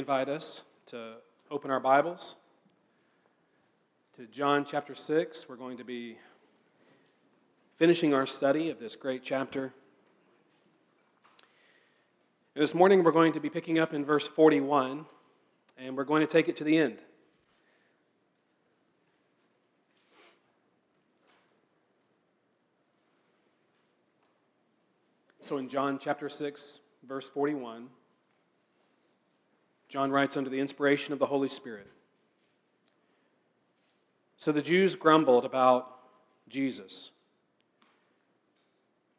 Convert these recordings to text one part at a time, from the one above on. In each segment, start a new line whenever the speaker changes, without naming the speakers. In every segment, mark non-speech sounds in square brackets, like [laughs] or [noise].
Invite us to open our Bibles to John chapter 6. We're going to be finishing our study of this great chapter. And this morning we're going to be picking up in verse 41, and we're going to take it to the end. So in John chapter 6, verse 41, John writes under the inspiration of the Holy Spirit. So the Jews grumbled about Jesus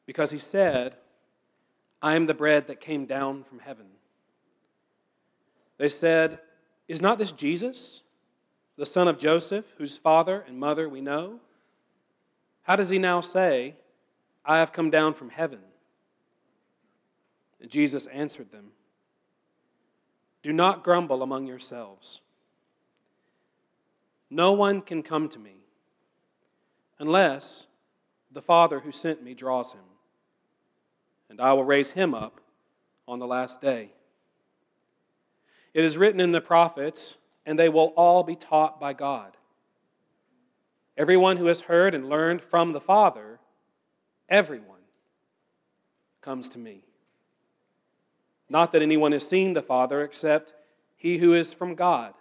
because he said, I am the bread that came down from heaven. They said, Is not this Jesus, the son of Joseph, whose father and mother we know? How does he now say, I have come down from heaven? And Jesus answered them, Do not grumble among yourselves. No one can come to me unless the Father who sent me draws him and I will raise him up on the last day. It is written in the prophets, and they will all be taught by God. Everyone who has heard and learned from the Father, everyone comes to me. Not that anyone has seen the Father except he who is from God.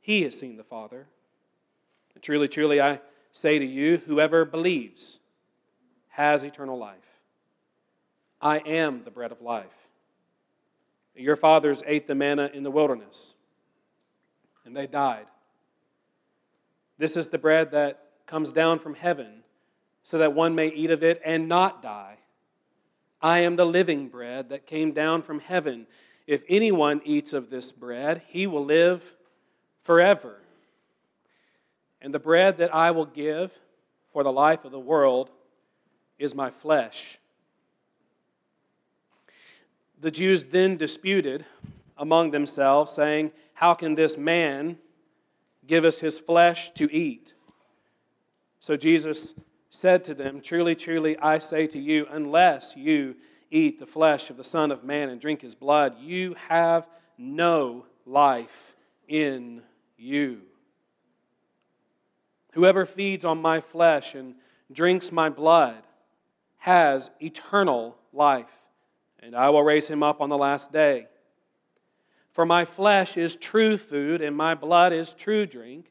He has seen the Father. And truly, truly, I say to you, whoever believes has eternal life. I am the bread of life. Your fathers ate the manna in the wilderness, and they died. This is the bread that comes down from heaven, so that one may eat of it and not die. I am the living bread that came down from heaven. If anyone eats of this bread, he will live forever. And the bread that I will give for the life of the world is my flesh the Jews then disputed among themselves, saying, How can this man give us his flesh to eat? So Jesus said to them, Truly, truly, I say to you, unless you eat the flesh of the Son of Man and drink his blood, you have no life in you. Whoever feeds on my flesh and drinks my blood has eternal life and I will raise him up on the last day. For my flesh is true food, and my blood is true drink.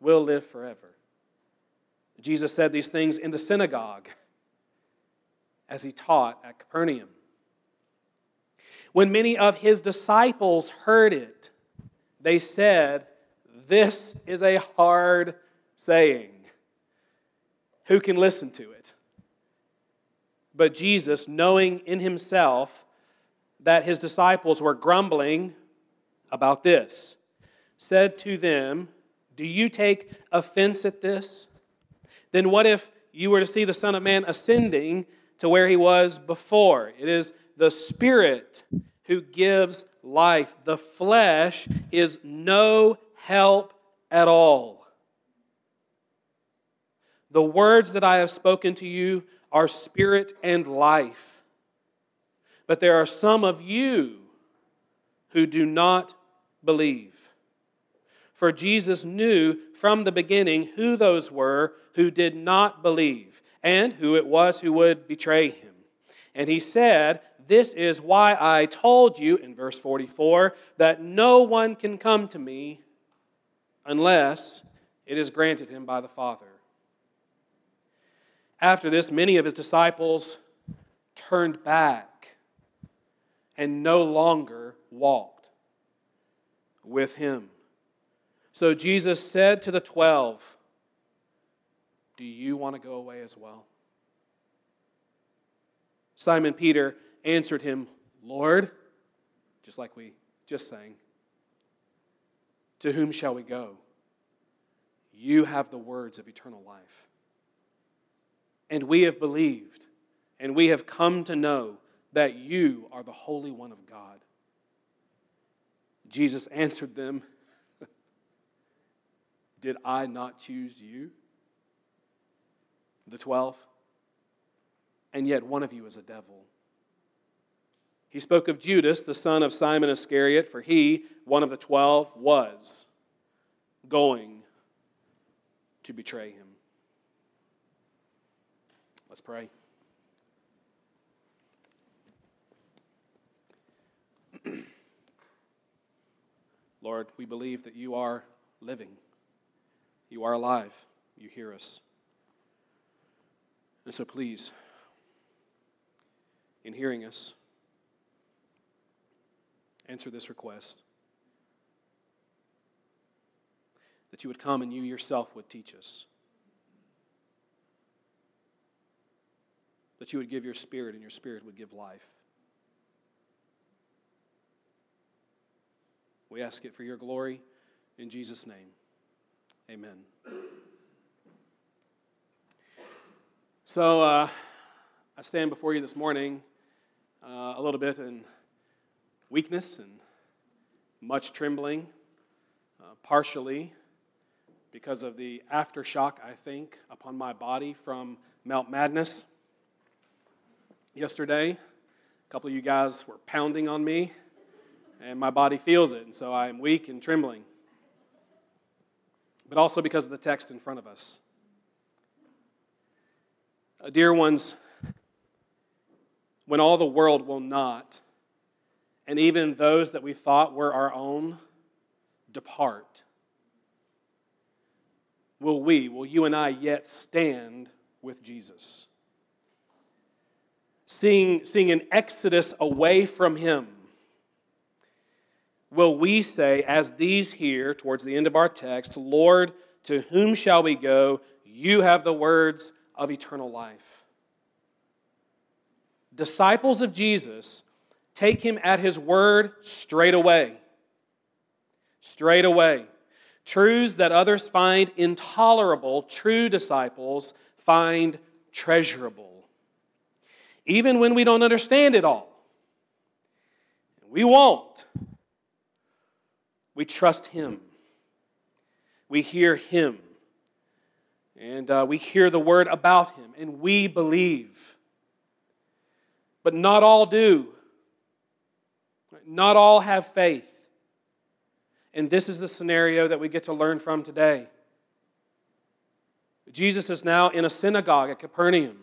will live forever. Jesus said these things in the synagogue as he taught at Capernaum. When many of his disciples heard it, they said, This is a hard saying. Who can listen to it? But Jesus, knowing in himself that his disciples were grumbling about this, said to them, Do you take offense at this? Then what if you were to see the Son of Man ascending to where he was before? It is the Spirit who gives life, the flesh is no help at all. The words that I have spoken to you are spirit and life. But there are some of you who do not believe. For Jesus knew from the beginning who those were who did not believe and who it was who would betray him. And he said, this is why I told you, in verse 44, that no one can come to me unless it is granted him by the Father. After this, many of his disciples turned back and no longer walked with him. So Jesus said to the twelve, Do you want to go away as well? Simon Peter answered him, Lord, just like we just sang, to whom shall we go? You have the words of eternal life. And we have believed, and we have come to know that you are the Holy One of God. Jesus answered them, Did I not choose you? The twelve? And yet one of you is a devil. He spoke of Judas, the son of Simon Iscariot, for he, one of the twelve, was going to betray him. Let's pray. [clears throat] Lord, we believe that you are living, you are alive, you hear us. And so please, in hearing us, answer this request that you would come and you yourself would teach us. That you would give your spirit and your spirit would give life. We ask it for your glory in Jesus' name. Amen. So uh, I stand before you this morning uh, a little bit in weakness and much trembling, uh, partially because of the aftershock, I think, upon my body from Mount Madness. Yesterday, a couple of you guys were pounding on me, and my body feels it, and so I am weak and trembling. But also because of the text in front of us. Uh, dear ones, when all the world will not, and even those that we thought were our own, depart, will we, will you and I yet stand with Jesus? Seeing, seeing an exodus away from Him, will we say, as these here, towards the end of our text, Lord, to whom shall we go? You have the words of eternal life. Disciples of Jesus take him at his word straight away. Straight away. Truths that others find intolerable, true disciples find treasurable. Even when we don't understand it all. We won't. We trust Him. We hear Him. And uh, we hear the word about Him, and we believe. But not all do. Not all have faith. And this is the scenario that we get to learn from today. Jesus is now in a synagogue at Capernaum,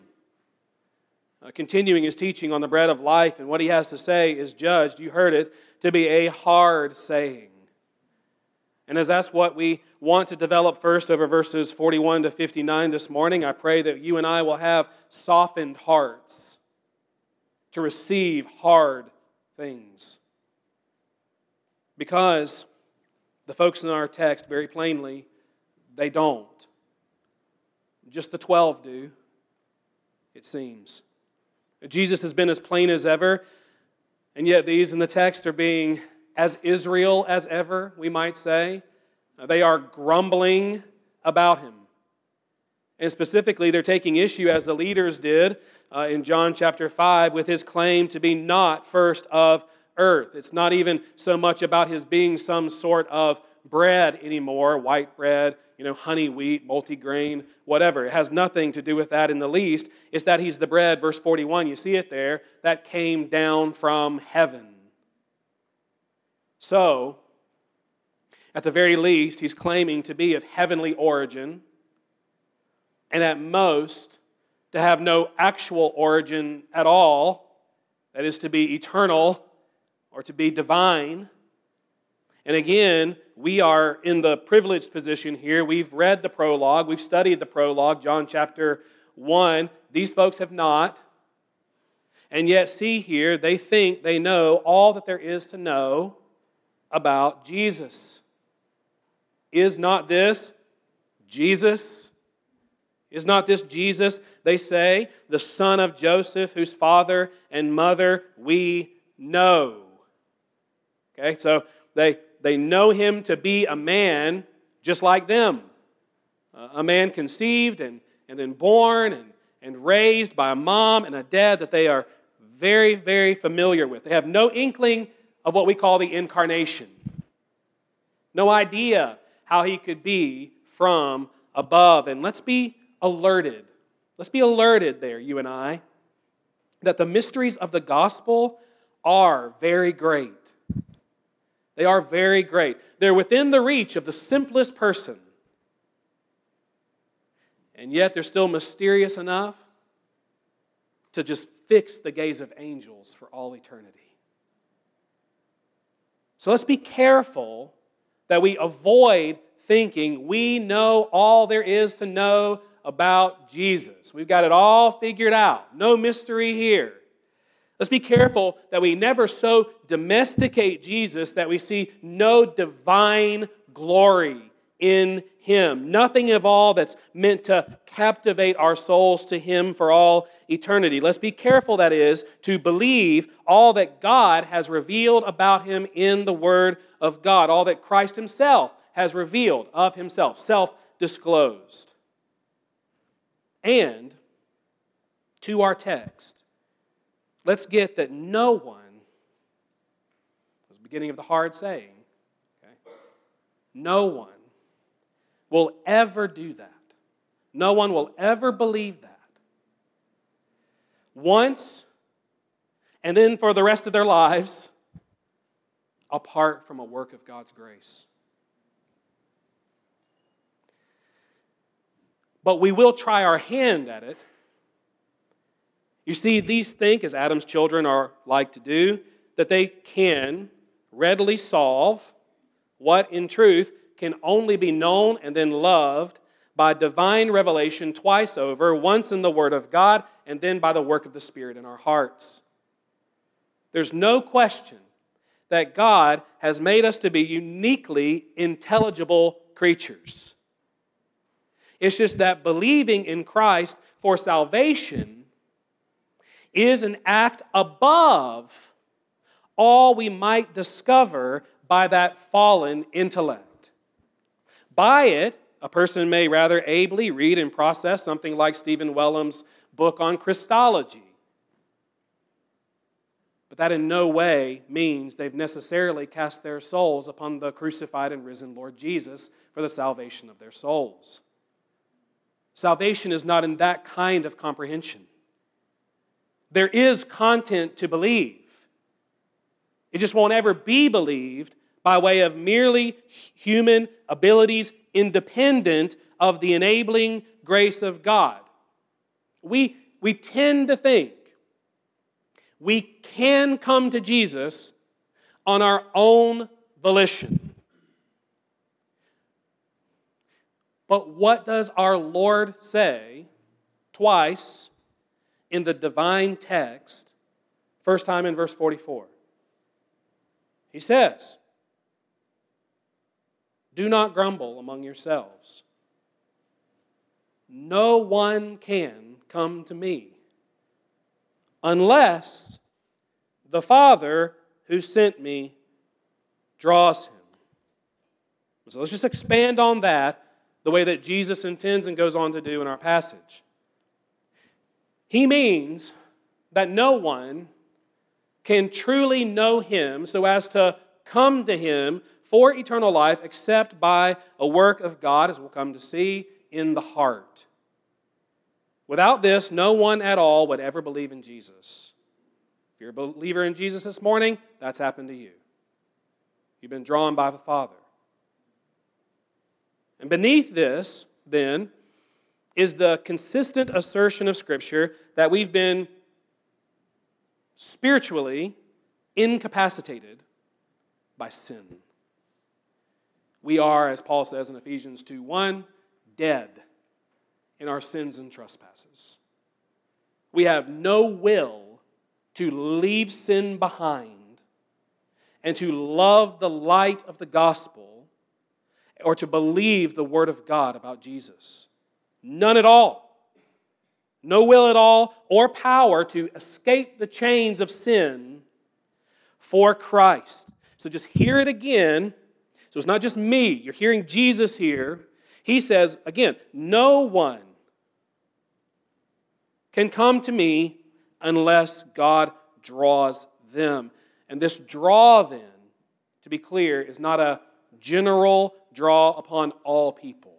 uh, continuing his teaching on the bread of life, and what he has to say is judged, you heard it, to be a hard saying. And as that's what we want to develop first over verses 41 to 59 this morning, I pray that you and I will have softened hearts to receive hard things. Because the folks in our text, very plainly, they don't. Just the 12 do, it seems. Jesus has been as plain as ever, and yet these in the text are being as Israel as ever, we might say. They are grumbling about him. And specifically, they're taking issue, as the leaders did uh, in John chapter 5, with his claim to be not first of earth. It's not even so much about his being some sort of bread anymore, white bread, you know, honey wheat, multigrain, whatever. It has nothing to do with that in the least. It's that he's the bread, verse 41, you see it there, that came down from heaven. So, at the very least, he's claiming to be of heavenly origin, and at most, to have no actual origin at all that is to be eternal or to be divine. And again, we are in the privileged position here. We've read the prologue, we've studied the prologue, John chapter 1. These folks have not. And yet, see here, they think they know all that there is to know about Jesus. Is not this Jesus? Is not this Jesus, they say, the son of Joseph, whose father and mother we know? Okay, so they, they know him to be a man just like them. A man conceived and, and then born and, and raised by a mom and a dad that they are very, very familiar with. They have no inkling of what we call the incarnation, no idea how he could be from above. And let's be alerted. Let's be alerted there, you and I, that the mysteries of the gospel are very great. They are very great. They're within the reach of the simplest person. And yet they're still mysterious enough to just fix the gaze of angels for all eternity. So let's be careful that we avoid thinking we know all there is to know about Jesus. We've got it all figured out. No mystery here. Let's be careful that we never so domesticate Jesus that we see no divine glory in Him. Nothing of all that's meant to captivate our souls to Him for all eternity. Let's be careful, that is, to believe all that God has revealed about Him in the Word of God, all that Christ Himself has revealed of Himself, self disclosed. And to our text, let's get that no one, was the beginning of the hard saying, okay, no one will ever do that. No one will ever believe that. Once, and then for the rest of their lives, apart from a work of God's grace. But we will try our hand at it. You see, these think, as Adam's children are like to do, that they can readily solve what in truth can only be known and then loved by divine revelation twice over, once in the Word of God and then by the work of the Spirit in our hearts. There's no question that God has made us to be uniquely intelligible creatures. It's just that believing in Christ for salvation is an act above all we might discover by that fallen intellect. By it, a person may rather ably read and process something like Stephen Wellum's book on Christology. But that in no way means they've necessarily cast their souls upon the crucified and risen Lord Jesus for the salvation of their souls. Salvation is not in that kind of comprehension. There is content to believe. It just won't ever be believed by way of merely human abilities independent of the enabling grace of God. We, we tend to think we can come to Jesus on our own volition. But what does our Lord say twice in the divine text? First time in verse 44. He says, do not grumble among yourselves. No one can come to me unless the Father who sent me draws him. So let's just expand on that the way that Jesus intends and goes on to do in our passage. He means that no one can truly know him so as to come to him for eternal life except by a work of God, as we'll come to see, in the heart. Without this, no one at all would ever believe in Jesus. If you're a believer in Jesus this morning, that's happened to you. You've been drawn by the Father. And beneath this, then, is the consistent assertion of Scripture that we've been spiritually incapacitated by sin. We are, as Paul says in Ephesians 2 1, dead in our sins and trespasses. We have no will to leave sin behind and to love the light of the gospel or to believe the word of God about Jesus. None at all. No will at all or power to escape the chains of sin for Christ. So just hear it again. So it's not just me. You're hearing Jesus here. He says, again, no one can come to me unless God draws them. And this draw, then, to be clear, is not a general draw upon all people.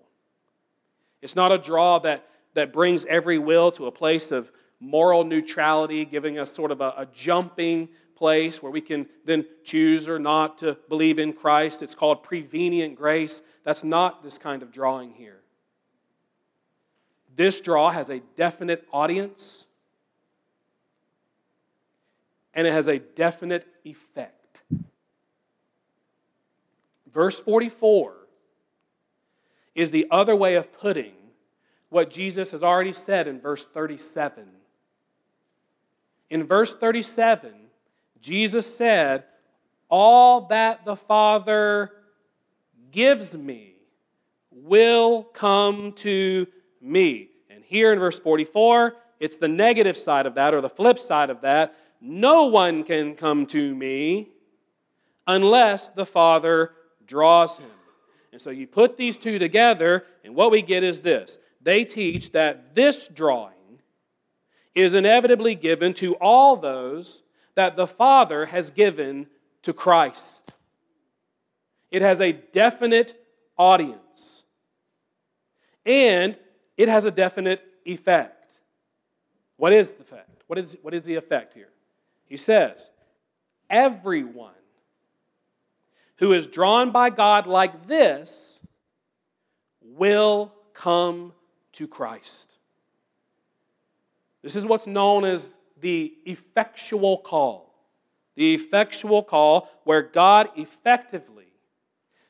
It's not a draw that, that brings every will to a place of moral neutrality, giving us sort of a, a jumping place where we can then choose or not to believe in Christ. It's called prevenient grace. That's not this kind of drawing here. This draw has a definite audience and it has a definite effect. Verse 44 is the other way of putting what Jesus has already said in verse 37. In verse 37, Jesus said, All that the Father gives me will come to me. And here in verse 44, it's the negative side of that or the flip side of that. No one can come to me unless the Father draws him. And so you put these two together, and what we get is this they teach that this drawing is inevitably given to all those that the Father has given to Christ. It has a definite audience, and it has a definite effect. What is the effect? What is, what is the effect here? He says, Everyone who is drawn by God like this will come to Christ. This is what's known as the effectual call. The effectual call where God effectively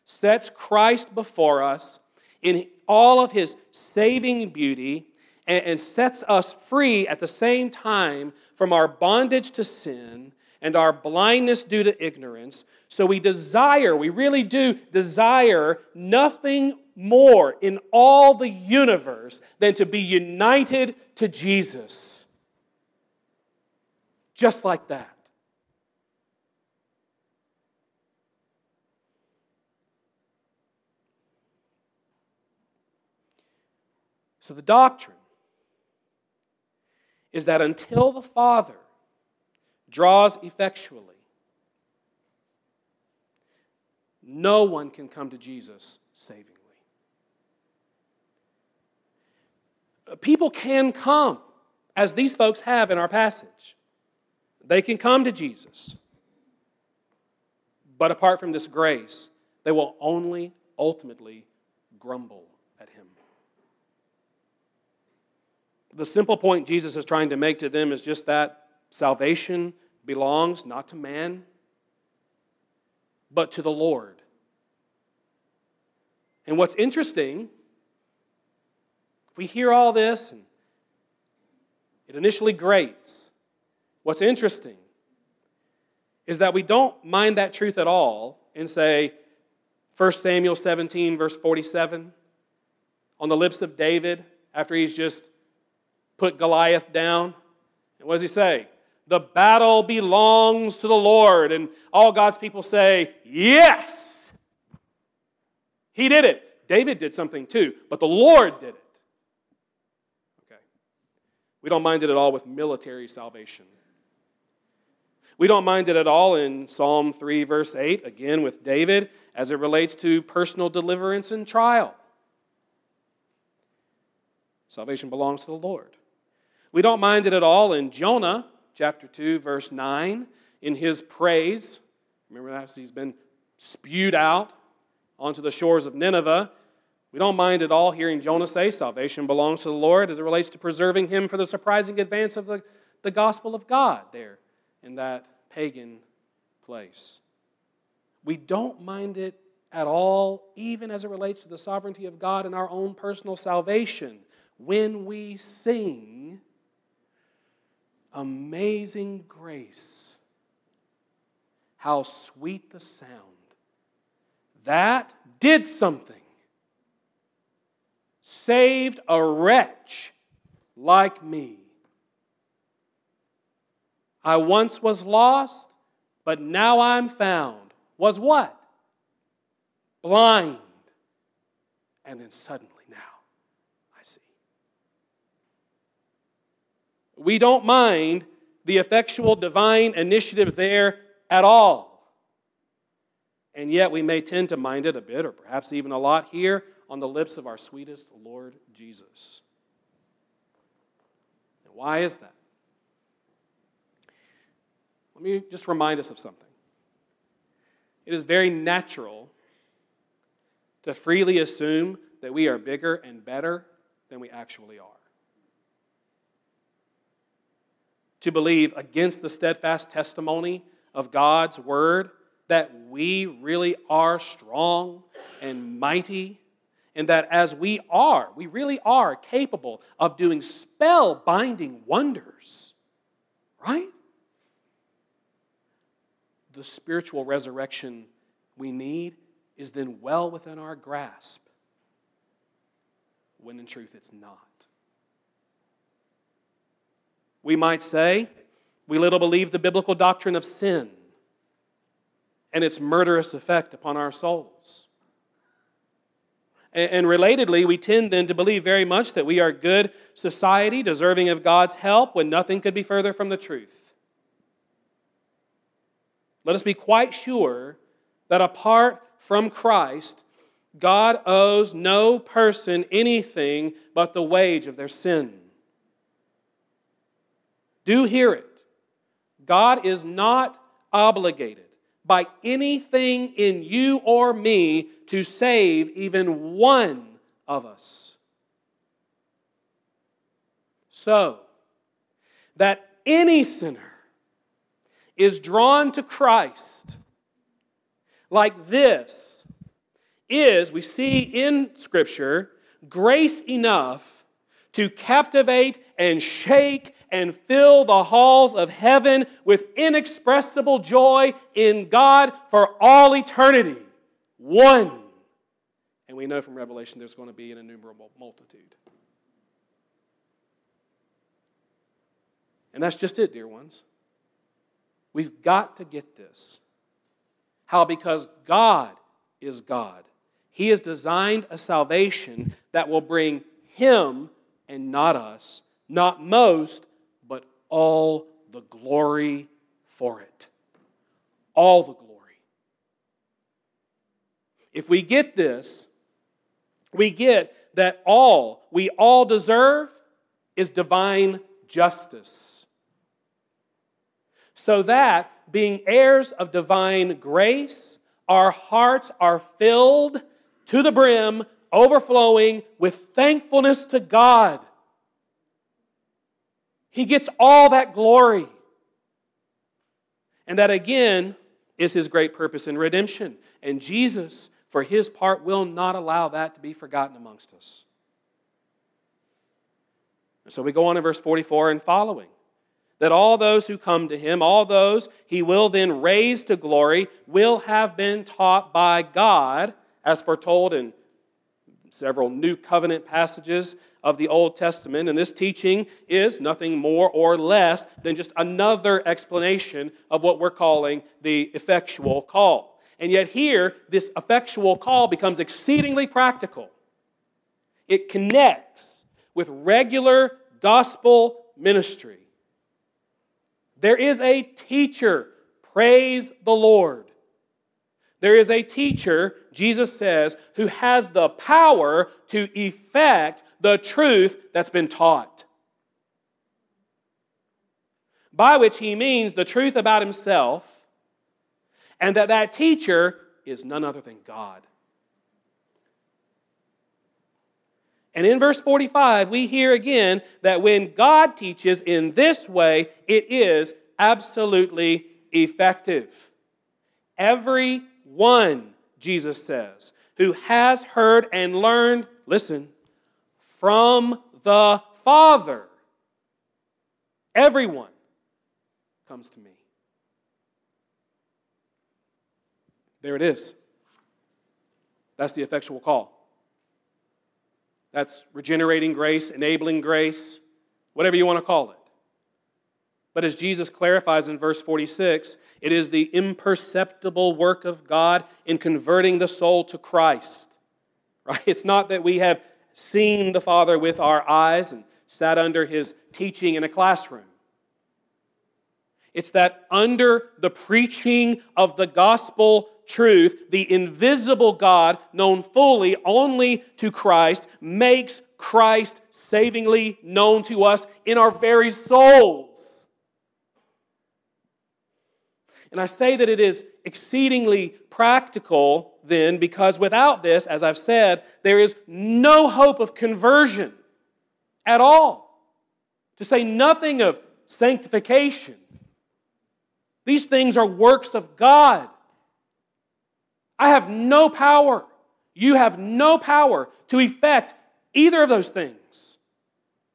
sets Christ before us in all of his saving beauty and, sets us free at the same time from our bondage to sin and our blindness due to ignorance so we desire, we really do desire nothing more in all the universe than to be united to Jesus. Just like that. So the doctrine is that until the Father draws effectually, no one can come to Jesus savingly. People can come, as these folks have in our passage. They can come to Jesus. But apart from this grace, they will only ultimately grumble at him. The simple point Jesus is trying to make to them is just that salvation belongs not to man, but to the Lord. And what's interesting, if we hear all this and it initially grates, what's interesting is that we don't mind that truth at all and say, 1 Samuel 17, verse 47, on the lips of David, after he's just put Goliath down. And what does he say? The battle belongs to the Lord. And all God's people say, Yes! He did it. David did something too, but the Lord did it. Okay. We don't mind it at all with military salvation. We don't mind it at all in Psalm 3, verse 8, again with David, as it relates to personal deliverance and trial. Salvation belongs to the Lord. We don't mind it at all in Jonah chapter 2, verse 9, in his praise. Remember that he's been spewed out onto the shores of Nineveh. We don't mind at all hearing Jonah say salvation belongs to the Lord as it relates to preserving him for the surprising advance of the, the gospel of God there in that pagan place. We don't mind it at all, even as it relates to the sovereignty of God and our own personal salvation, when we sing Amazing Grace. How sweet the sound. That did something. Saved a wretch like me. I once was lost, but now I'm found. Was what? Blind. And then suddenly now I see. We don't mind the effectual divine initiative there at all. And yet we may tend to mind it a bit, or perhaps even a lot, here on the lips of our sweetest Lord Jesus. And why is that? Let me just remind us of something. It is very natural to freely assume that we are bigger and better than we actually are. To believe against the steadfast testimony of God's word that we really are strong and mighty, and that as we are, we really are capable of doing spell binding wonders, right? The spiritual resurrection we need is then well within our grasp, when in truth it's not. We might say, we little believe the biblical doctrine of sin and its murderous effect upon our souls. And, relatedly, we tend then to believe very much that we are good society, deserving of God's help, when nothing could be further from the truth. Let us be quite sure that apart from Christ, God owes no person anything but the wage of their sin. Do hear it. God is not obligated by anything in you or me to save even one of us. So, that any sinner is drawn to Christ like this is, we see in Scripture, grace enough to captivate and shake and fill the halls of heaven with inexpressible joy in God for all eternity. One. And we know from Revelation there's going to be an innumerable multitude. And that's just it, dear ones. We've got to get this. How? Because God is God. He has designed a salvation that will bring Him and not us, not most, but all the glory for it. All the glory. If we get this, we get that all we all deserve is divine justice so that, being heirs of divine grace, our hearts are filled to the brim, overflowing with thankfulness to God. He gets all that glory. And that again is his great purpose in redemption. And Jesus, for his part, will not allow that to be forgotten amongst us. And so we go on in verse 44 and following that all those who come to him, all those he will then raise to glory, will have been taught by God, as foretold in several New Covenant passages of the Old Testament. And this teaching is nothing more or less than just another explanation of what we're calling the effectual call. And yet, here, this effectual call becomes exceedingly practical. It connects with regular gospel ministry. There is a teacher, praise the Lord. There is a teacher, Jesus says, who has the power to effect the truth that's been taught. By which he means the truth about himself, and that that teacher is none other than God. And in verse 45, we hear again that when God teaches in this way, it is absolutely effective. Every one, Jesus says, who has heard and learned, listen, from the Father, everyone comes to me. There it is. That's the effectual call. That's regenerating grace, enabling grace, whatever you want to call it. But as Jesus clarifies in verse 46, it is the imperceptible work of God in converting the soul to Christ. [laughs] Right? It's not that we have seen the Father with our eyes and sat under his teaching in a classroom. It's that under the preaching of the gospel truth, the invisible God, known fully only to Christ, makes Christ savingly known to us in our very souls. And I say that it is exceedingly practical then because without this, as I've said, there is no hope of conversion at all. To say nothing of sanctification. These things are works of God. I have no power. You have no power to effect either of those things.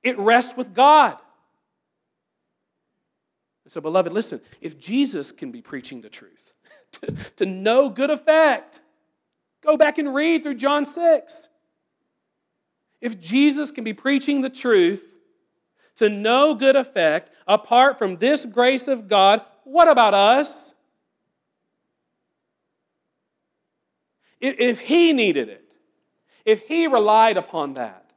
It rests with God. So, beloved, listen if Jesus can be preaching the truth [laughs] to, to no good effect, go back and read through John 6. If Jesus can be preaching the truth to no good effect apart from this grace of God, what about us? If he needed it, if he relied upon that,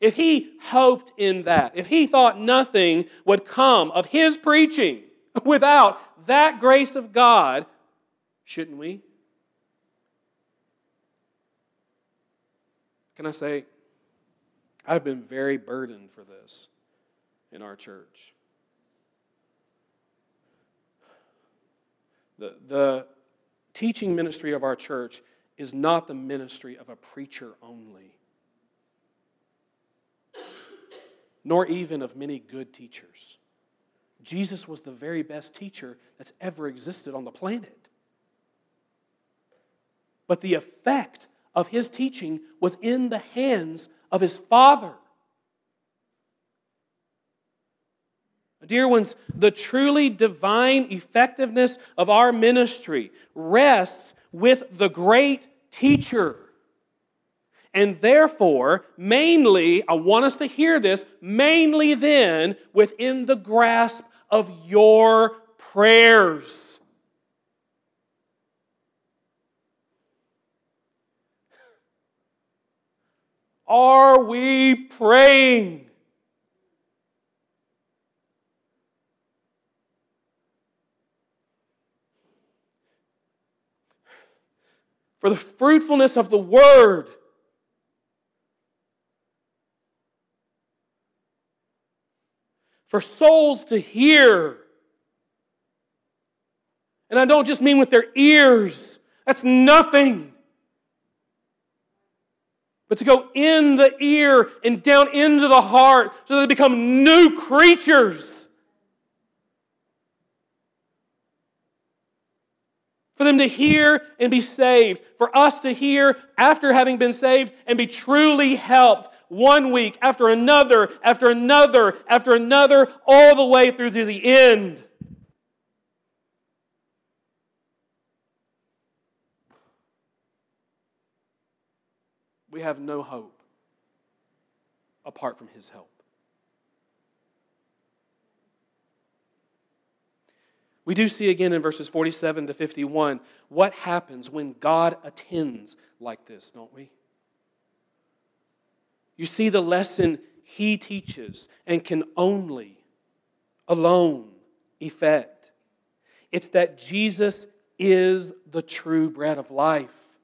if he hoped in that, if he thought nothing would come of his preaching [laughs] without that grace of God, shouldn't we? Can I say, I've been very burdened for this in our church. The, the teaching ministry of our church is not the ministry of a preacher only, nor even of many good teachers. Jesus was the very best teacher that's ever existed on the planet. But the effect of his teaching was in the hands of his Father. Dear ones, the truly divine effectiveness of our ministry rests with the great teacher. And therefore, mainly, I want us to hear this, mainly then within the grasp of your prayers. Are we praying? For the fruitfulness of the word. For souls to hear. And I don't just mean with their ears, that's nothing. But to go in the ear and down into the heart so they become new creatures. For them to hear and be saved, for us to hear after having been saved and be truly helped one week after another, after another, after another, all the way through to the end. We have no hope apart from His help. We do see again in verses 47 to 51 what happens when God attends like this, don't we? You see the lesson he teaches and can only, alone, effect. It's that Jesus is the true bread of life.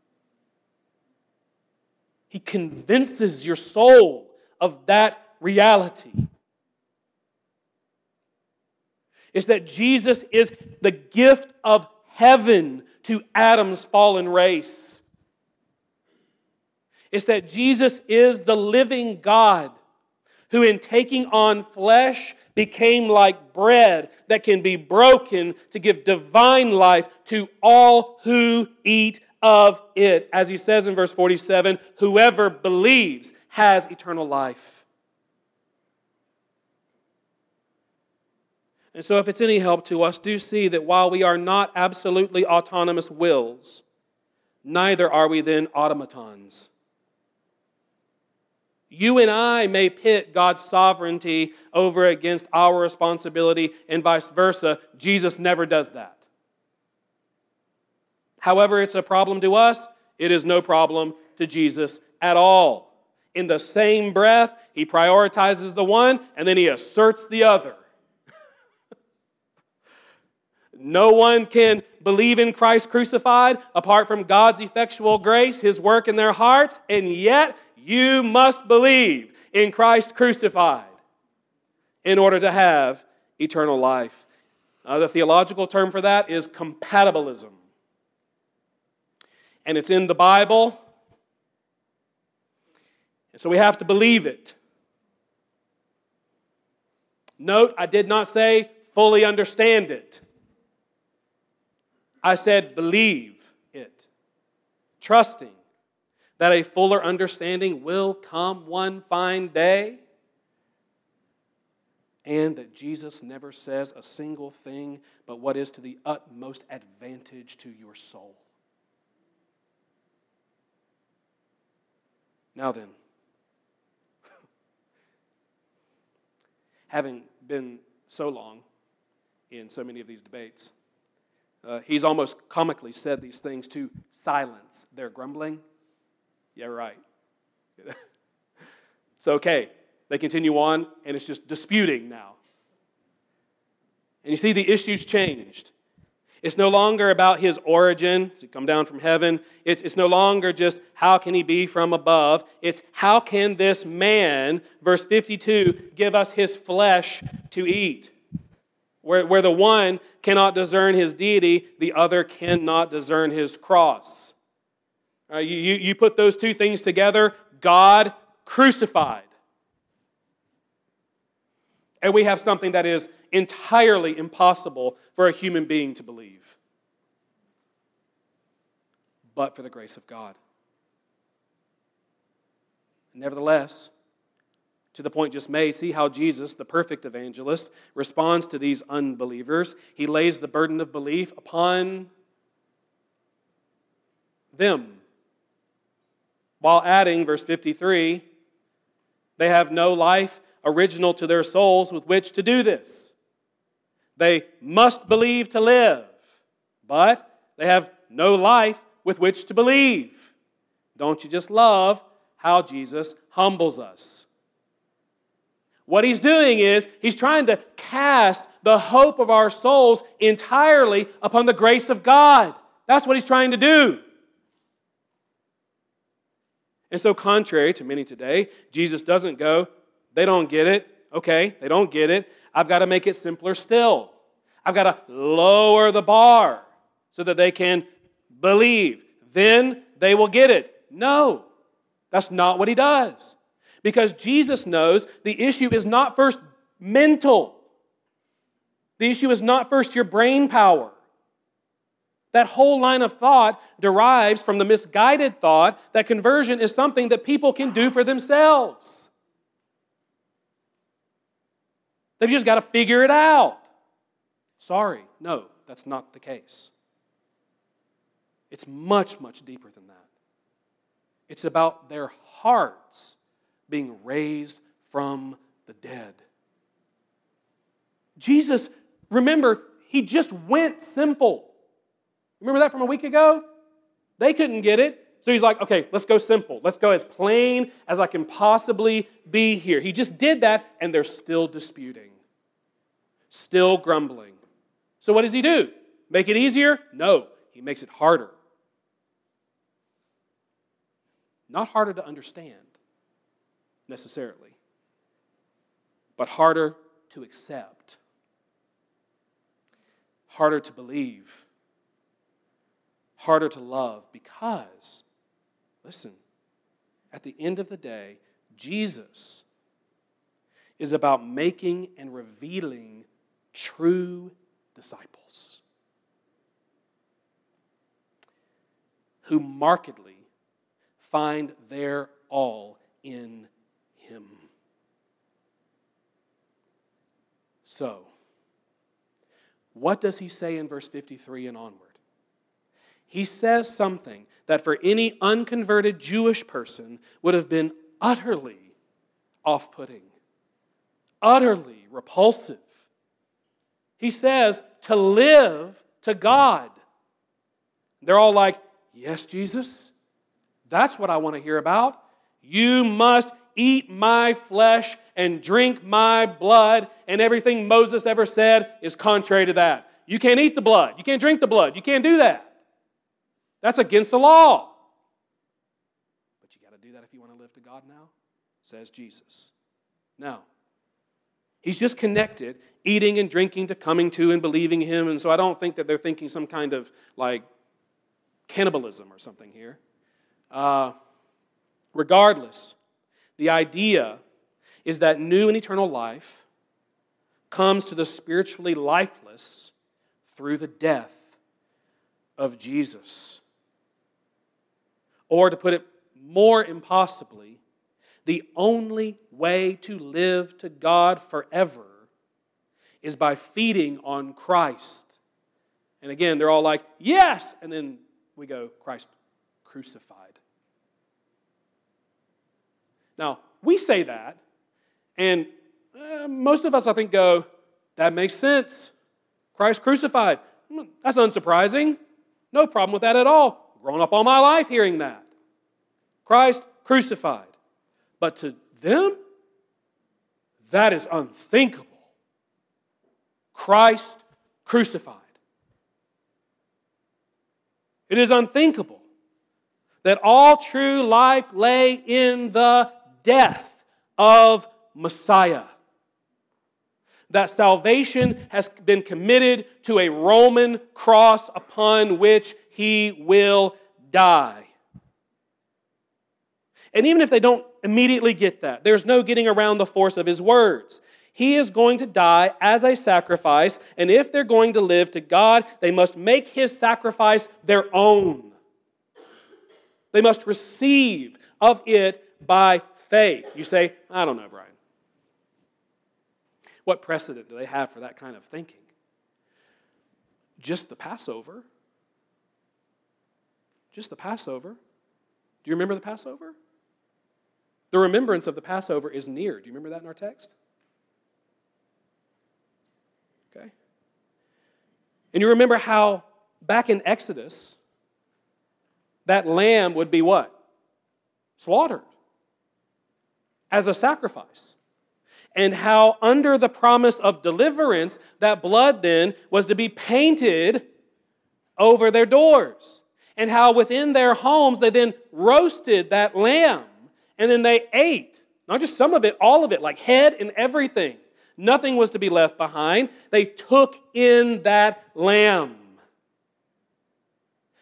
He convinces your soul of that reality is that Jesus is the gift of heaven to Adam's fallen race. It's that Jesus is the living God who in taking on flesh became like bread that can be broken to give divine life to all who eat of it. As he says in verse 47 whoever believes has eternal life. And so, if it's any help to us, do see that while we are not absolutely autonomous wills, neither are we then automatons. You and I may pit God's sovereignty over against our responsibility and vice versa. Jesus never does that. However, it's a problem to us, it is no problem to Jesus at all. In the same breath, he prioritizes the one and then he asserts the other. No one can believe in Christ crucified apart from God's effectual grace, his work in their hearts, and yet you must believe in Christ crucified in order to have eternal life. Uh, the theological term for that is compatibilism. And it's in the Bible. And so we have to believe it. Note, I did not say fully understand it. I said believe it, trusting that a fuller understanding will come one fine day, and that Jesus never says a single thing but what is to the utmost advantage to your soul. Now then, [laughs] having been so long in so many of these debates, uh, he's almost comically said these things to silence their grumbling. Yeah, right. [laughs] it's okay. They continue on, and it's just disputing now. And you see, the issues changed. It's no longer about his origin. Does he come down from heaven? It's, it's no longer just how can he be from above. It's how can this man, verse 52, give us his flesh to eat? Where, where the one cannot discern his deity, the other cannot discern his cross. Uh, you, you, you put those two things together God crucified. And we have something that is entirely impossible for a human being to believe, but for the grace of God. Nevertheless, to the point just made, see how Jesus, the perfect evangelist, responds to these unbelievers. He lays the burden of belief upon them while adding, verse 53, they have no life original to their souls with which to do this. They must believe to live, but they have no life with which to believe. Don't you just love how Jesus humbles us? What he's doing is he's trying to cast the hope of our souls entirely upon the grace of God. That's what he's trying to do. And so, contrary to many today, Jesus doesn't go, they don't get it. Okay, they don't get it. I've got to make it simpler still. I've got to lower the bar so that they can believe. Then they will get it. No, that's not what he does. Because Jesus knows the issue is not first mental, the issue is not first your brain power. That whole line of thought derives from the misguided thought that conversion is something that people can do for themselves. They've just got to figure it out. Sorry, no, that's not the case. It's much, much deeper than that. It's about their hearts being raised from the dead. Jesus, remember, he just went simple. Remember that from a week ago? They couldn't get it. So he's like, okay, let's go simple. Let's go as plain as I can possibly be here. He just did that, and they're still disputing, still grumbling. So what does he do? Make it easier? No, he makes it harder. Not harder to understand, necessarily, but harder to accept, harder to believe harder to love because, listen, at the end of the day, Jesus is about making and revealing true disciples who markedly find their all in Him. So, what does he say in verse 53 and onward? He says something that for any unconverted Jewish person would have been utterly off putting, utterly repulsive. He says to live to God. They're all like, Yes, Jesus, that's what I want to hear about. You must eat my flesh and drink my blood, and everything Moses ever said is contrary to that. You can't eat the blood. You can't drink the blood. You can't do that. That's against the law. But you got to do that if you want to live to God now, says Jesus. Now, he's just connected eating and drinking to coming to and believing him. And so I don't think that they're thinking some kind of like cannibalism or something here. Uh, regardless, the idea is that new and eternal life comes to the spiritually lifeless through the death of Jesus. Or to put it more impossibly, the only way to live to God forever is by feeding on Christ. And again, they're all like, yes! And then we go, Christ crucified. Now, we say that, and uh, most of us, I think, go, that makes sense. Christ crucified. Hmm, that's unsurprising. No problem with that at all. Grown up all my life hearing that. Christ crucified. But to them, that is unthinkable. Christ crucified. It is unthinkable that all true life lay in the death of Messiah. That salvation has been committed to a Roman cross upon which he will die. And even if they don't immediately get that, there's no getting around the force of his words. He is going to die as a sacrifice, and if they're going to live to God, they must make his sacrifice their own. They must receive of it by faith. You say, I don't know, Brian. What precedent do they have for that kind of thinking? Just the Passover. Just the Passover. Do you remember the Passover? The remembrance of the Passover is near. Do you remember that in our text? Okay. And you remember how back in Exodus, that lamb would be what? Slaughtered as a sacrifice. And how, under the promise of deliverance, that blood then was to be painted over their doors. And how within their homes they then roasted that lamb and then they ate. Not just some of it, all of it, like head and everything. Nothing was to be left behind. They took in that lamb.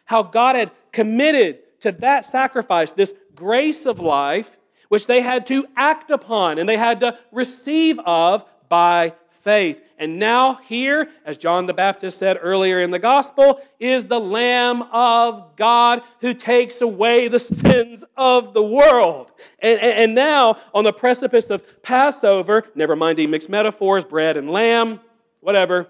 How God had committed to that sacrifice this grace of life which they had to act upon and they had to receive of by faith. And now, here, as John the Baptist said earlier in the gospel, is the Lamb of God who takes away the sins of the world. And, and, and now, on the precipice of Passover, never minding mixed metaphors, bread and lamb, whatever,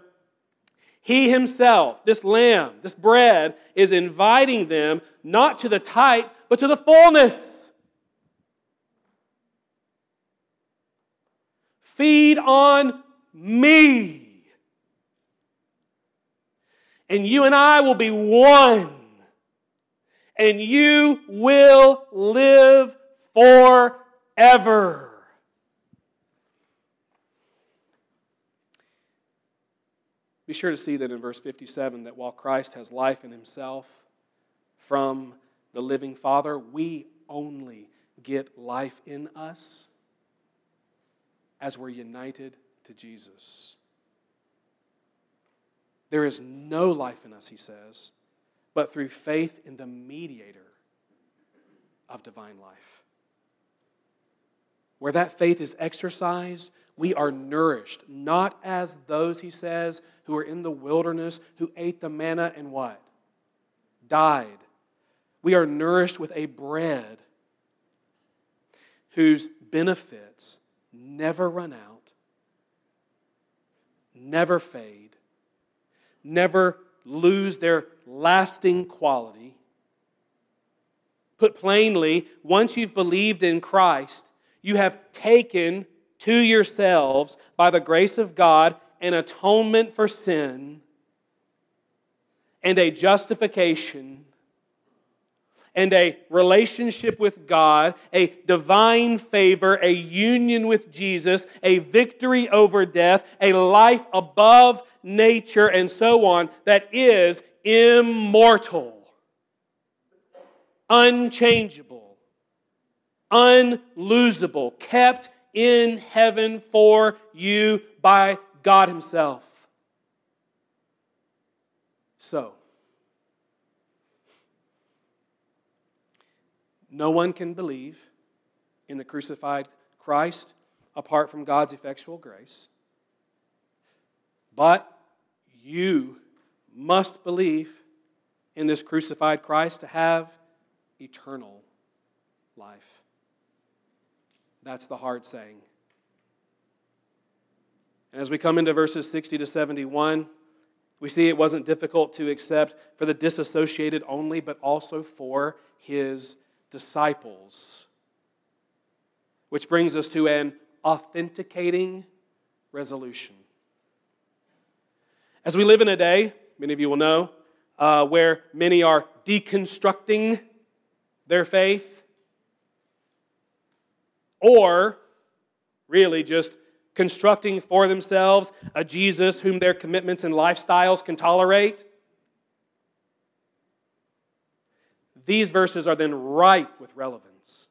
he himself, this lamb, this bread, is inviting them not to the tight, but to the fullness. Feed on me. And you and I will be one. And you will live forever. Be sure to see that in verse 57 that while Christ has life in himself from the living Father, we only get life in us as we're united to Jesus. There is no life in us, he says, but through faith in the mediator of divine life. Where that faith is exercised, We are nourished, not as those, he says, who are in the wilderness, who ate the manna and what? Died. We are nourished with a bread whose benefits never run out, never fade, never lose their lasting quality. Put plainly, once you've believed in Christ, you have taken to yourselves, by the grace of God, an atonement for sin and a justification and a relationship with God, a divine favor, a union with Jesus, a victory over death, a life above nature, and so on, that is immortal, unchangeable, unlosable, kept in heaven for you by God Himself. So, no one can believe in the crucified Christ apart from God's effectual grace. But you must believe in this crucified Christ to have eternal life. That's the hard saying. And as we come into verses 60 to 71, we see it wasn't difficult to accept for the disassociated only, but also for his disciples. Which brings us to an authenticating resolution. As we live in a day, many of you will know, uh, where many are deconstructing their faith, or really just constructing for themselves a Jesus whom their commitments and lifestyles can tolerate. These verses are then ripe with relevance.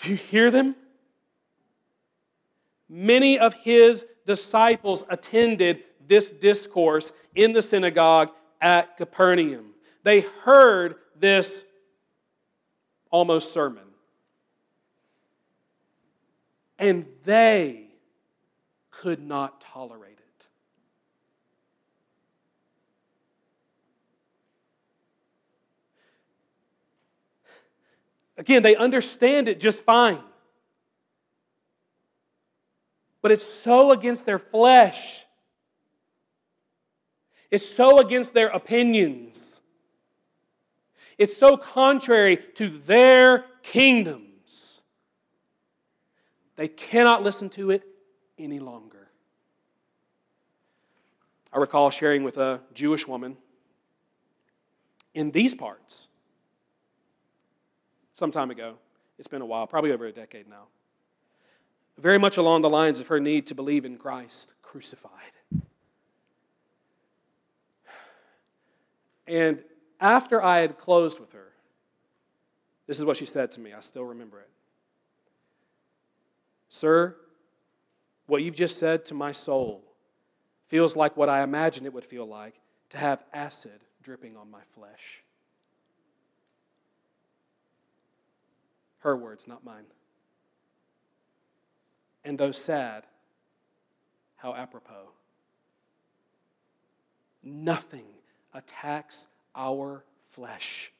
Do you hear them? Many of his disciples attended this discourse in the synagogue at Capernaum. They heard this almost sermon. And they could not tolerate it. Again, they understand it just fine. But it's so against their flesh. It's so against their opinions it's so contrary to their kingdoms. They cannot listen to it any longer. I recall sharing with a Jewish woman in these parts some time ago. It's been a while, probably over a decade now. Very much along the lines of her need to believe in Christ crucified. And after I had closed with her, this is what she said to me. I still remember it. Sir, what you've just said to my soul feels like what I imagined it would feel like to have acid dripping on my flesh. Her words, not mine. And though sad, how apropos. Nothing attacks our flesh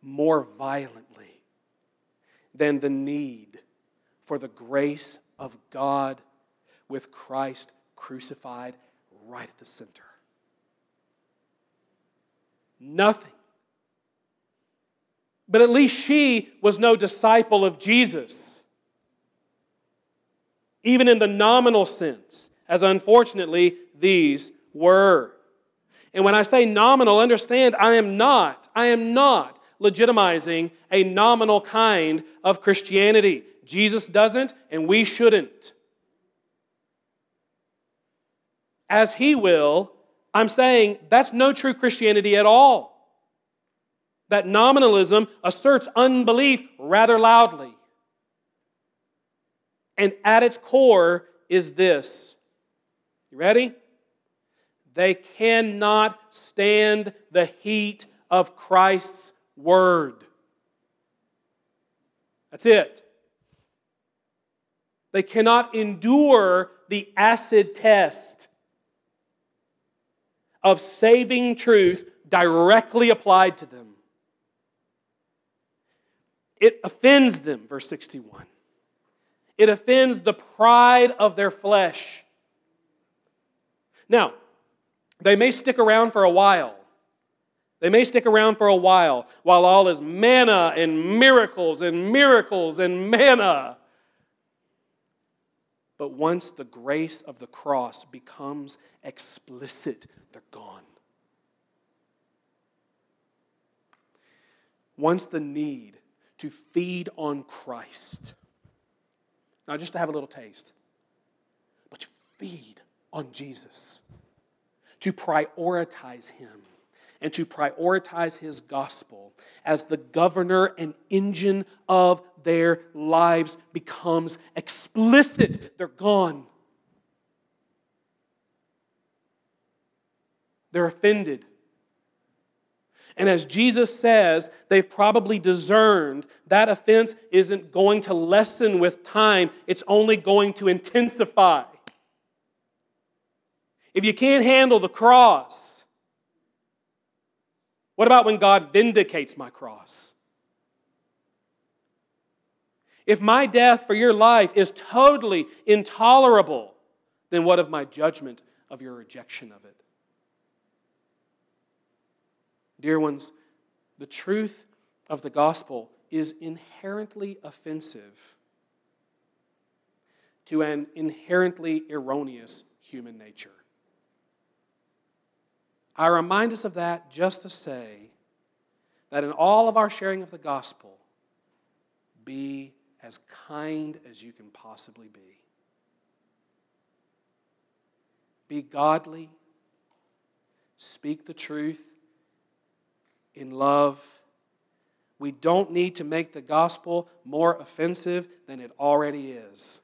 more violently than the need for the grace of God with Christ crucified right at the center. Nothing. But at least she was no disciple of Jesus, even in the nominal sense, as unfortunately these were. And when I say nominal, understand I am not, I am not legitimizing a nominal kind of Christianity. Jesus doesn't, and we shouldn't. As he will, I'm saying that's no true Christianity at all. That nominalism asserts unbelief rather loudly. And at its core is this. You ready? They cannot stand the heat of Christ's word. That's it. They cannot endure the acid test of saving truth directly applied to them. It offends them, verse 61. It offends the pride of their flesh. Now, they may stick around for a while. They may stick around for a while while all is manna and miracles and miracles and manna. But once the grace of the cross becomes explicit, they're gone. Once the need to feed on Christ, not just to have a little taste, but to feed on Jesus, to prioritize Him and to prioritize His gospel as the governor and engine of their lives becomes explicit. They're gone. They're offended. And as Jesus says, they've probably discerned that offense isn't going to lessen with time, it's only going to intensify. If you can't handle the cross, what about when God vindicates my cross? If my death for your life is totally intolerable, then what of my judgment of your rejection of it? Dear ones, the truth of the gospel is inherently offensive to an inherently erroneous human nature. I remind us of that just to say that in all of our sharing of the gospel, be as kind as you can possibly be. Be godly, speak the truth in love. We don't need to make the gospel more offensive than it already is.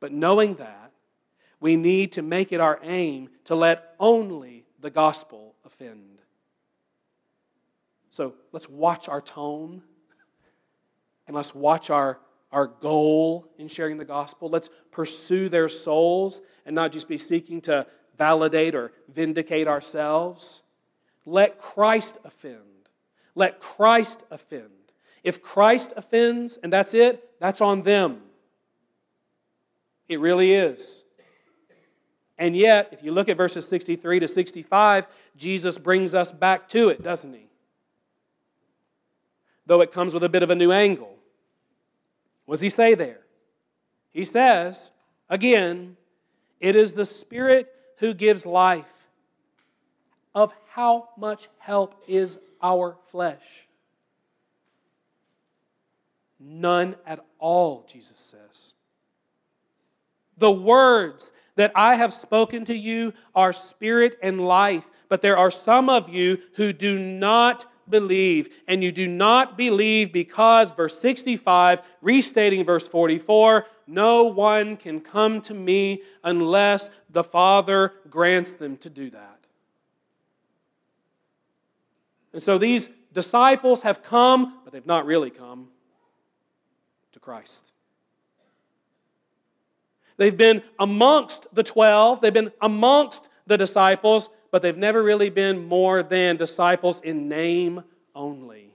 But knowing that, we need to make it our aim to let only the gospel offend. So let's watch our tone and let's watch our, our goal in sharing the gospel. Let's pursue their souls and not just be seeking to validate or vindicate ourselves. Let Christ offend. Let Christ offend. If Christ offends and that's it, that's on them. It really is. And yet, if you look at verses 63 to 65, Jesus brings us back to it, doesn't he? Though it comes with a bit of a new angle. What does he say there? He says, again, it is the Spirit who gives life. Of how much help is our flesh? None at all, Jesus says. The words that I have spoken to you are spirit and life, but there are some of you who do not believe. And you do not believe because, verse 65, restating verse 44, no one can come to me unless the Father grants them to do that. And so these disciples have come, but they've not really come to Christ. They've been amongst the 12, they've been amongst the disciples, but they've never really been more than disciples in name only.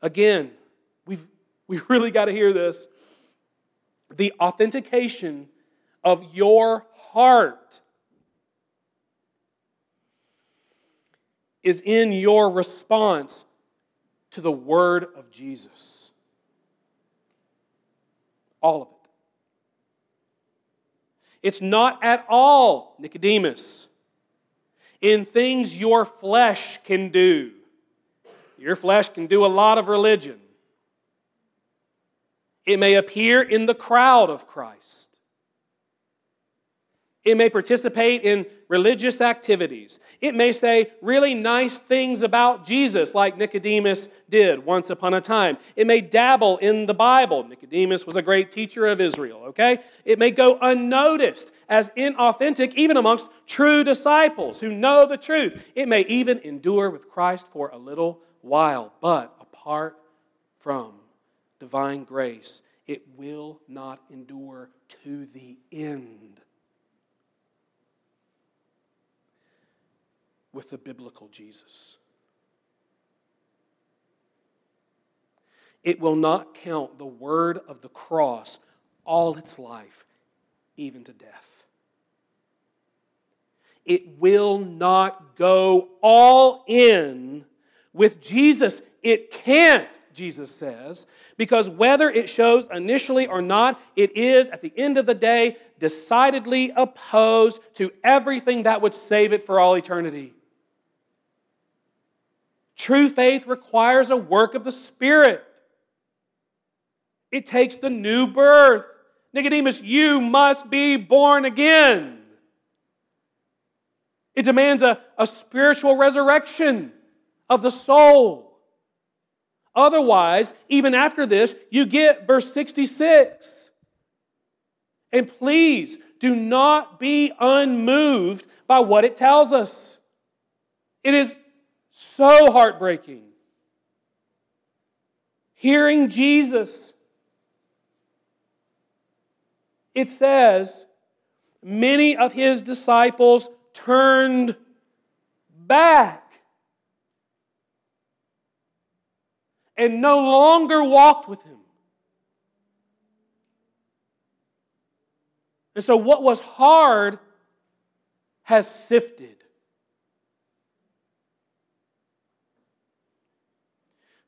Again, we've, we [laughs] really got to hear this. The authentication of your heart is in your response to the word of Jesus. All of it. It's not at all, Nicodemus, in things your flesh can do. Your flesh can do a lot of religion. It may appear in the crowd of Christ. It may participate in religious activities. It may say really nice things about Jesus, like Nicodemus did once upon a time. It may dabble in the Bible. Nicodemus was a great teacher of Israel, okay? It may go unnoticed as inauthentic, even amongst true disciples who know the truth. It may even endure with Christ for a little while, but apart from divine grace, it will not endure to the end. With the biblical Jesus. It will not count the word of the cross all its life, even to death. It will not go all in with Jesus. It can't, Jesus says, because whether it shows initially or not, it is, at the end of the day, decidedly opposed to everything that would save it for all eternity. True faith requires a work of the Spirit. It takes the new birth. Nicodemus, you must be born again. It demands a, a spiritual resurrection of the soul. Otherwise, even after this, you get verse 66. And please do not be unmoved by what it tells us. It is so heartbreaking. Hearing Jesus it says, many of his disciples turned back and no longer walked with him. And so, what was hard has sifted.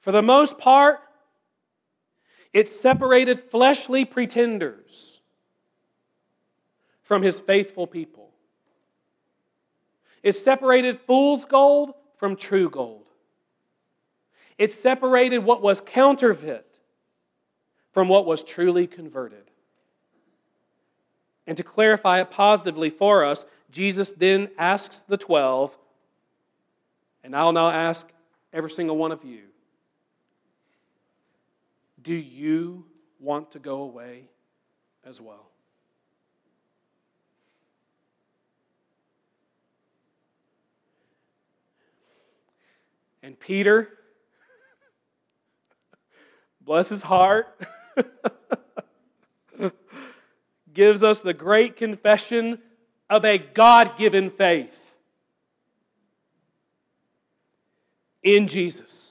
For the most part, it separated fleshly pretenders from his faithful people. It separated fool's gold from true gold. It separated what was counterfeit from what was truly converted. And to clarify it positively for us, Jesus then asks the 12, and I'll now ask every single one of you Do you want to go away as well? And Peter, [laughs] bless his heart, [laughs] gives us the great confession of a God given faith in Jesus.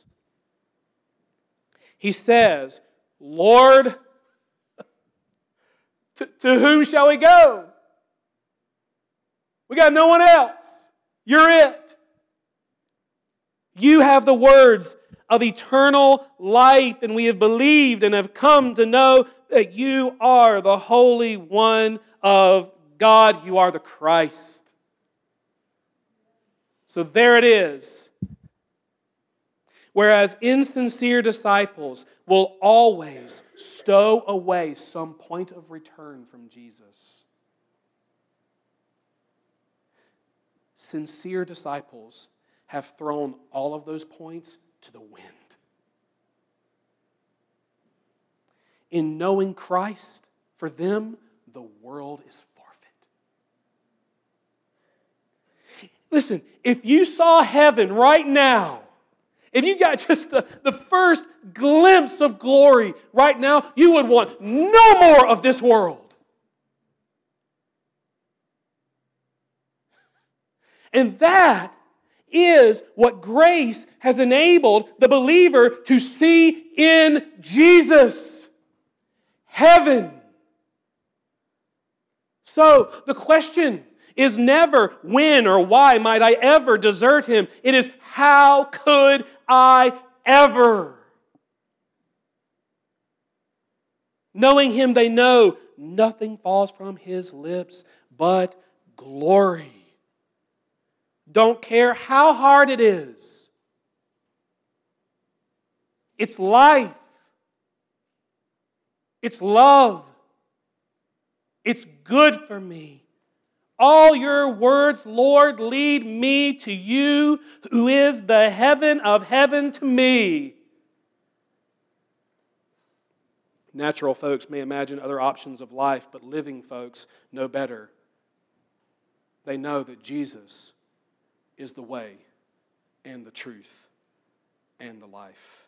He says, Lord, to, to whom shall we go? We got no one else. You're it. You have the words of eternal life, and we have believed and have come to know that you are the Holy One of God. You are the Christ. So there it is. Whereas insincere disciples will always stow away some point of return from Jesus. Sincere disciples have thrown all of those points to the wind. In knowing Christ, for them, the world is forfeit. Listen, if you saw heaven right now, if you got [laughs] just the, the first glimpse of glory right now, you would want no more of this world. [laughs] And that is what grace has enabled the believer to see in Jesus heaven. So the question is never when or why might I ever desert him. It is how could I ever? Knowing him, they know nothing falls from his lips but glory don't care how hard it is. It's life. It's love. It's good for me. All your words, Lord, lead me to you, who is the heaven of heaven to me. Natural folks may imagine other options of life, but living folks know better. They know that Jesus is the way and the truth and the life.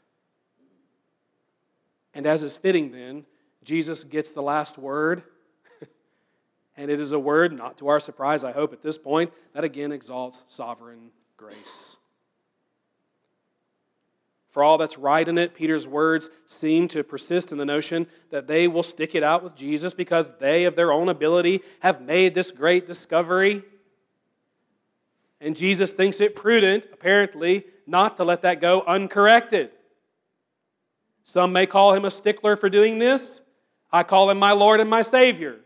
And as is fitting then, Jesus gets the last word. And it is a word, not to our surprise, I hope, at this point, that again exalts sovereign grace. For all that's right in it, Peter's words seem to persist in the notion that they will stick it out with Jesus because they, of their own ability, have made this great discovery. And Jesus thinks it prudent, apparently, not to let that go uncorrected. Some may call him a stickler for doing this. I call him my Lord and my Savior.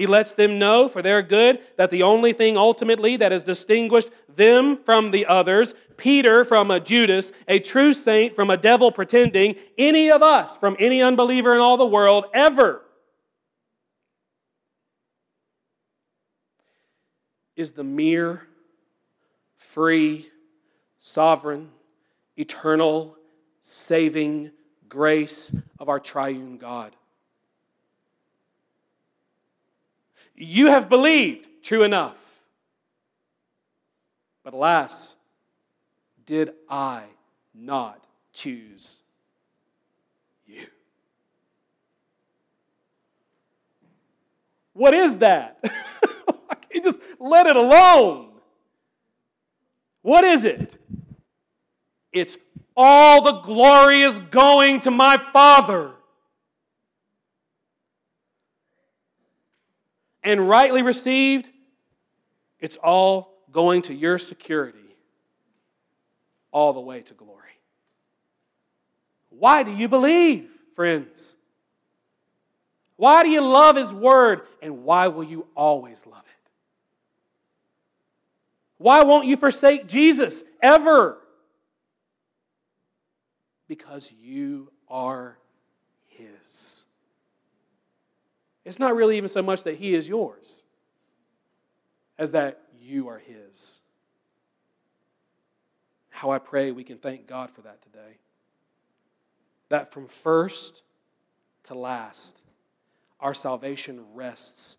He lets them know for their good that the only thing ultimately that has distinguished them from the others, Peter from a Judas, a true saint from a devil pretending, any of us from any unbeliever in all the world ever, is the mere, free, sovereign, eternal, saving grace of our triune God. You have believed, true enough. But alas, did I not choose you? What is that? [laughs] I can't just let it alone. What is it? It's all the glory is going to my Father. And rightly received, it's all going to your security all the way to glory. Why do you believe, friends? Why do you love His Word? And why will you always love it? Why won't you forsake Jesus ever? Because you are It's not really even so much that He is yours as that you are His. How I pray we can thank God for that today. That from first to last, our salvation rests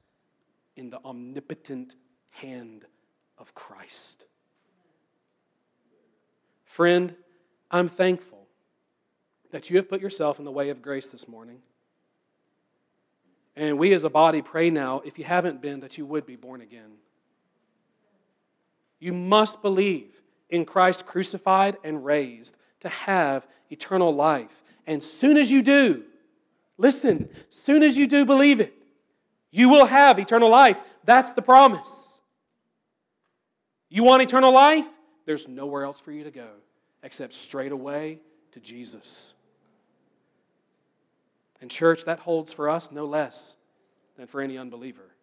in the omnipotent hand of Christ. Friend, I'm thankful that you have put yourself in the way of grace this morning. And we as a body pray now, if you haven't been, that you would be born again. You must believe in Christ crucified and raised to have eternal life. And soon as you do, listen, soon as you do believe it, you will have eternal life. That's the promise. You want eternal life? There's nowhere else for you to go except straight away to Jesus. And, church, that holds for us no less than for any unbeliever.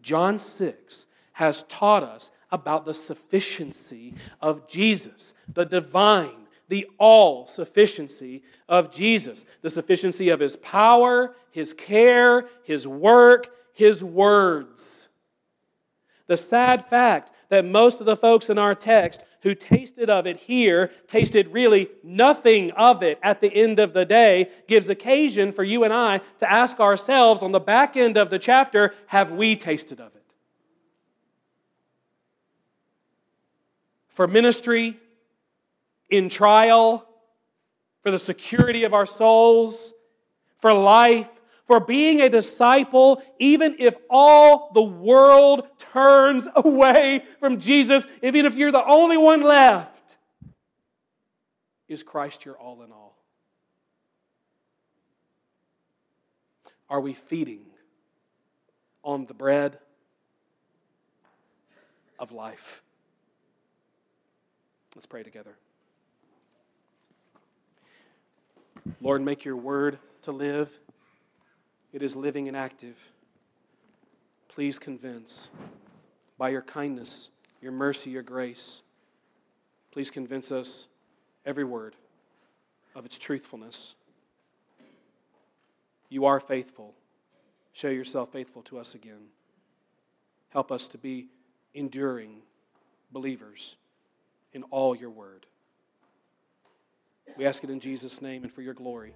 John 6 has taught us about the sufficiency of Jesus, the divine, the all sufficiency of Jesus, the sufficiency of his power, his care, his work, his words. The sad fact that most of the folks in our text who tasted of it here tasted really nothing of it at the end of the day gives occasion for you and I to ask ourselves on the back end of the chapter have we tasted of it? For ministry, in trial, for the security of our souls, for life, for being a disciple, even if all the world turns [laughs] away from Jesus, even if you're the only one left, is Christ your all in all? Are we feeding on the bread of life? Let's pray together. Lord, make your word to live it is living and active. Please convince by your kindness, your mercy, your grace. Please convince us every word of its truthfulness. You are faithful. Show yourself faithful to us again. Help us to be enduring believers in all your word. We ask it in Jesus' name and for your glory.